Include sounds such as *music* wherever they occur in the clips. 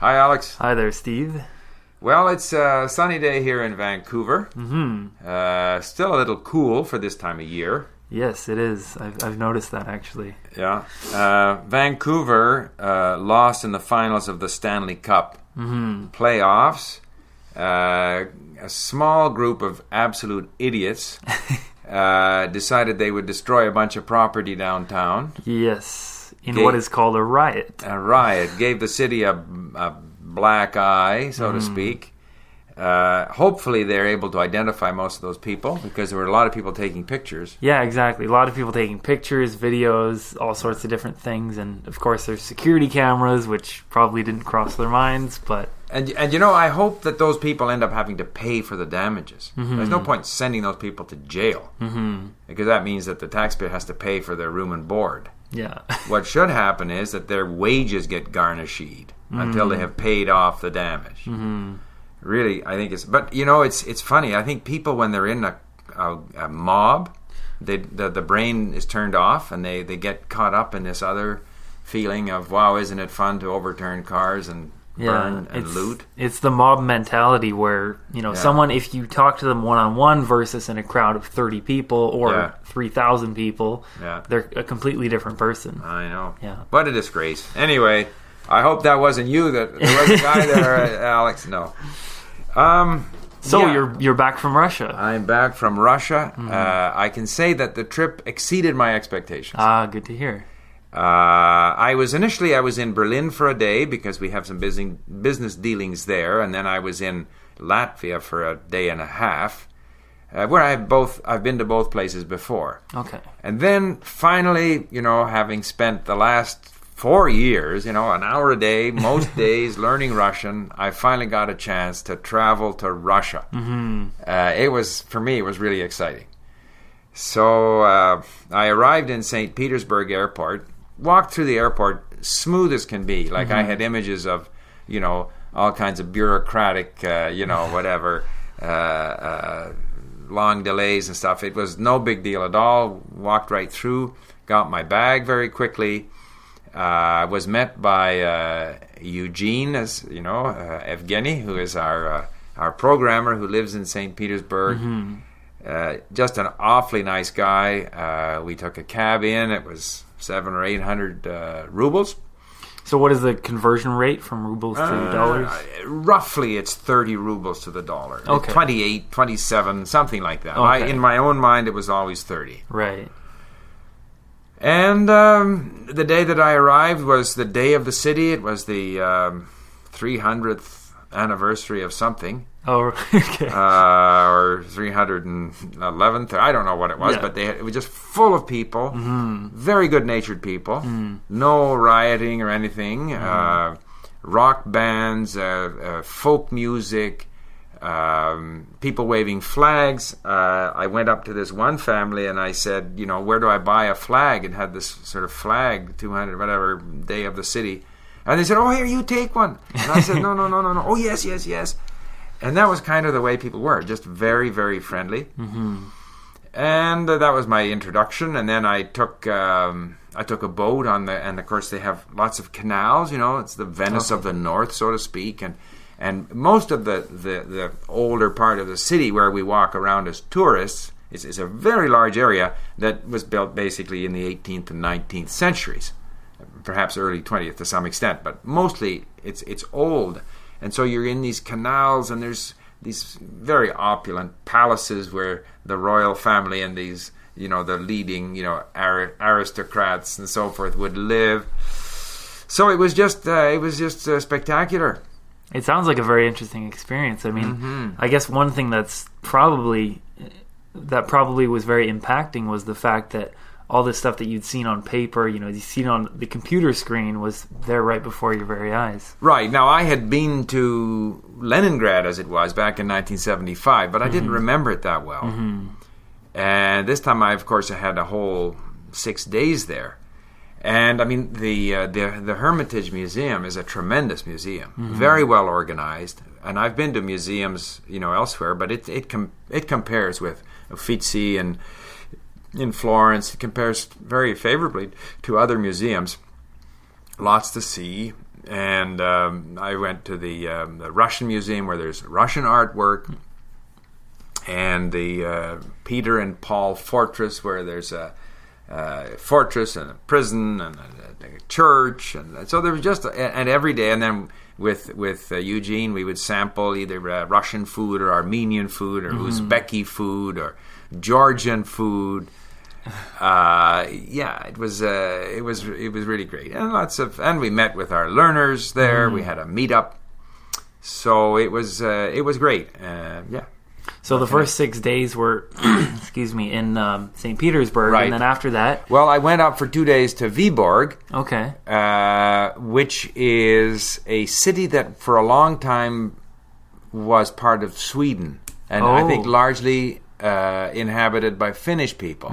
Hi, Alex. Hi there, Steve. Well, it's a sunny day here in Vancouver. Mm-hmm. Uh, still a little cool for this time of year. Yes, it is. I've, I've noticed that actually. Yeah. Uh, Vancouver uh, lost in the finals of the Stanley Cup playoffs. Uh, a small group of absolute idiots *laughs* uh, decided they would destroy a bunch of property downtown. Yes, in Okay. what is called a riot. A riot gave the city a, a black eye, so to speak. Uh, hopefully, they're able to identify most of those people because there were a lot of people taking pictures. Yeah, exactly. A lot of people taking pictures, videos, all sorts of different things, and of course, there's security cameras, which probably didn't cross their minds, but And and you know, I hope that those people end up having to pay for the damages. There's no point sending those people to jail mm-hmm. because that means that the taxpayer has to pay for their room and board. Yeah. *laughs* What should happen is that their wages get garnished until they have paid off the damage. Mm-hmm. Really, I think it's. But you know, it's it's funny. I think people when they're in a, a, a mob, they the, the brain is turned off and they they get caught up in this other feeling of wow, isn't it fun to overturn cars and burn and it's, loot? It's the mob mentality where, you know, Yeah. someone, if you talk to them one on one versus in a crowd of 30 people or Yeah. 3,000 people, Yeah. they're a completely different person. I know. Yeah. What a disgrace. Anyway, I hope that wasn't you. That there was a guy there, *laughs* Alex. No. Um. So yeah. you're you're back from Russia. I'm back from Russia. Mm-hmm. Uh, I can say that the trip exceeded my expectations. Ah, good to hear. Uh, I was initially I was in Berlin for a day because we have some busy, business dealings there, and then I was in Latvia for a day and a half, uh, where I've both I've been to both places before. Okay. And then finally, you know, having spent the last four years, you know, an hour a day, most *laughs* days learning Russian, I finally got a chance to travel to Russia. Mm-hmm. Uh, it was, for me, it was really exciting. So uh, I arrived in St. Petersburg Airport, walked through the airport smooth as can be. Like I had images of, you know, all kinds of bureaucratic, uh, you know, *laughs* whatever. Uh, uh, long delays and stuff. It was no big deal at all. Walked right through, got my bag very quickly. Uh, was met by uh, Eugene, as you know, uh, Evgeny, who is our uh, our programmer who lives in St. Petersburg. Uh, just an awfully nice guy. Uh, we took a cab in. It was seven or eight hundred uh, rubles. So what is the conversion rate from rubles to dollars? Uh, roughly, it's 30 rubles to the dollar. Okay. 28, 27, something like that. I, in my own mind, it was always 30. Right. And um, the day that I arrived was the day of the city. It was the um, 300th anniversary of something, Oh, *laughs* okay. uh, or 311th. I don't know what it was, Yeah. but they, it was just full of people, very good natured people, no rioting or anything, uh, rock bands, uh, uh, folk music. Um, people waving flags. Uh, I went up to this one family and I said, you know, where do I buy a flag? It had this sort of flag, 200, whatever, day of the city. And they said, oh, here, you take one. And I said, no, no, no, no, no. Oh, yes, yes, yes. And that was kind of the way people were, just very, very friendly. Mm-hmm. And uh, that was my introduction. And then I took um, I took a boat on the, and of course they have lots of canals. You know, it's the Venice of the North, so to speak. And and most of the, the, the older part of the city where we walk around as tourists is, is a very large area that was built basically in the 18th and 19th centuries perhaps early 20th to some extent, but mostly it's it's old. And so you're in these canals, and there's these very opulent palaces where the royal family and these you know the leading you know aristocrats and so forth would live. So it was just uh, it was just uh, spectacular. It sounds like a very interesting experience. I mean, Mm-hmm. I guess one thing that's probably that probably was very impacting was the fact that all this stuff that you'd seen on paper, you know, you seen on the computer screen was there right before your very eyes. Right. Now, I had been to Leningrad, as it was, back in 1975, but I didn't mm-hmm. remember it that well. Mm-hmm. And this time, I, of course, I had a whole six days there. And I mean, the, uh, the, the Hermitage Museum is a tremendous museum, mm-hmm. very well organized. And I've been to museums, you know, elsewhere, but it, it, com- it compares with Uffizi and in Florence. It compares very favorably to other museums. Lots to see. and um, I went to the, um, the Russian Museum where there's Russian artwork, and the uh, Peter and Paul Fortress where there's a, uh, fortress and a prison and a, a church, and so there was just and every day, and then with with uh, Eugene, we would sample either uh, Russian food or Armenian food or Uzbeki food or Georgian food. *laughs* Uh, yeah, it was uh, it was it was really great, and lots of and we met with our learners there. We had a meetup, so it was uh, it was great. Uh, yeah, So the first six days were, *clears throat* excuse me, in um, St. Petersburg, Right. and then after that, well, I went up for two days to Vyborg. okay, uh, which is a city that for a long time was part of Sweden, and I think Oh. largely uh, inhabited by Finnish people,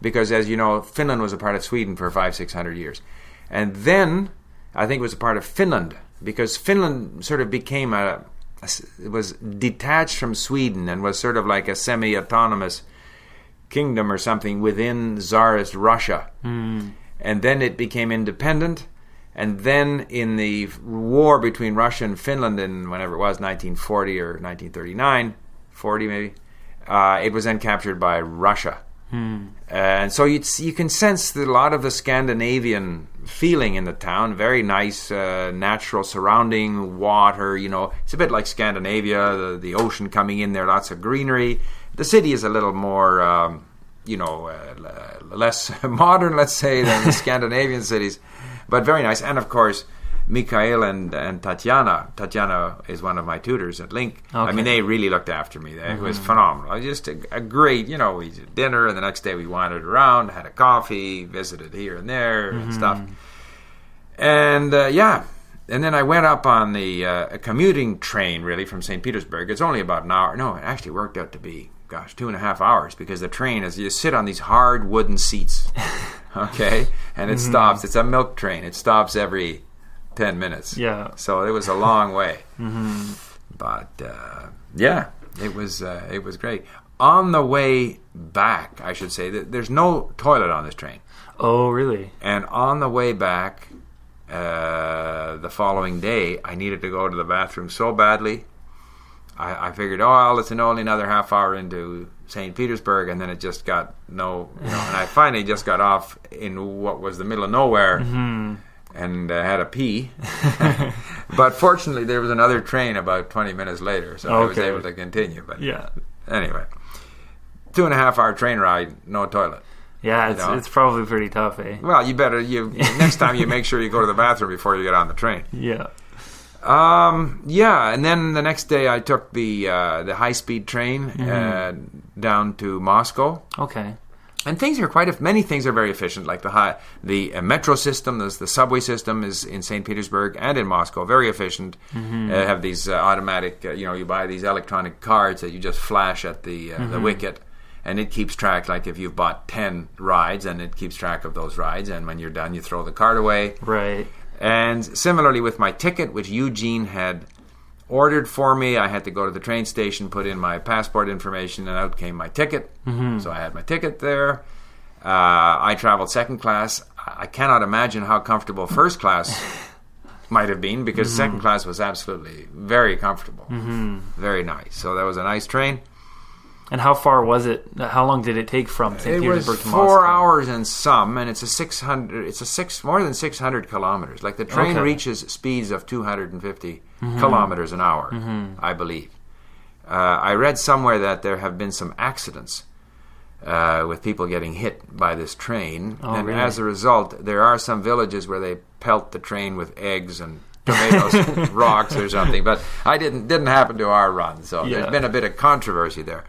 because as you know, Finland was a part of Sweden for five, six hundred years, and then I think it was a part of Finland because Finland sort of became a, it was detached from Sweden and was sort of like a semi-autonomous kingdom or something within Tsarist Russia. And then it became independent. And then in the war between Russia and Finland in whenever it was, 1940 or 1939, 40 maybe, uh, it was then captured by Russia. And so you you can sense a lot of the Scandinavian feeling in the town. Very nice, uh, natural surrounding water. You know, it's a bit like Scandinavia. The the ocean coming in there, lots of greenery. The city is a little more, um, you know, uh, less *laughs* modern, let's say, than the *laughs* Scandinavian cities, but very nice. And of course. Mikhail and, and Tatiana. Tatiana is one of my tutors at LingQ. I mean, they really looked after me. It was phenomenal. Just a, a great, you know, we did dinner, and the next day we wandered around, had a coffee, visited here and there and stuff. And uh, yeah, and then I went up on the uh, a commuting train, really, from St. Petersburg. It's only about an hour. No, it actually worked out to be, gosh, two and a half hours because the train is you sit on these hard wooden seats, *laughs* okay, and it stops. It's a milk train. It stops every ten minutes. Yeah. So it was a long way, *laughs* but uh, yeah, it was uh, it was great. On the way back, I should say there's no toilet on this train. oh really? And on the way back, uh, the following day, I needed to go to the bathroom so badly. I, I figured, oh, well, it's an only another half hour into St. Petersburg, and then it just got no, you know. and I *laughs* finally just got off in what was the middle of nowhere, and uh, had a pee. *laughs* but fortunately, there was another train about twenty minutes later, so I was able to continue. But Yeah, anyway, two and a half hour train ride, no toilet. yeah. It's know? it's probably pretty tough, eh? Well, you better you *laughs* next time you make sure you go to the bathroom before you get on the train. Yeah. Um, yeah, and then the next day I took the uh, the high speed train uh, down to Moscow, Okay. And things are quite. Many things are very efficient, like the high, the uh, metro system, there's the subway system is in St. Petersburg and in Moscow, very efficient. Uh, have these uh, automatic, uh, you know, you buy these electronic cards that you just flash at the uh, the wicket. And it keeps track, like if you've bought 10 rides, and it keeps track of those rides. And when you're done, you throw the card away. Right. And similarly with my ticket, which Eugene had ordered for me, I had to go to the train station, put in my passport information, and out came my ticket. Mm-hmm. So I had my ticket there. Uh, I traveled second class. I I cannot imagine how comfortable first class *laughs* might have been because mm-hmm. second class was absolutely very comfortable, mm-hmm. very nice. So that was a nice train. And how far was it? How long did it take from St. It was Petersburg to four hours and some, and it's a six hundred. It's a six more than six hundred kilometers. Like the train Okay. reaches speeds of two hundred and kilometers an hour, I believe. Uh, I read somewhere that there have been some accidents uh, with people getting hit by this train, Oh, and really? as a result, there are some villages where they pelt the train with eggs and tomatoes, *laughs* rocks, or something. But I didn't didn't happen to our run, so Yeah. there's been a bit of controversy there.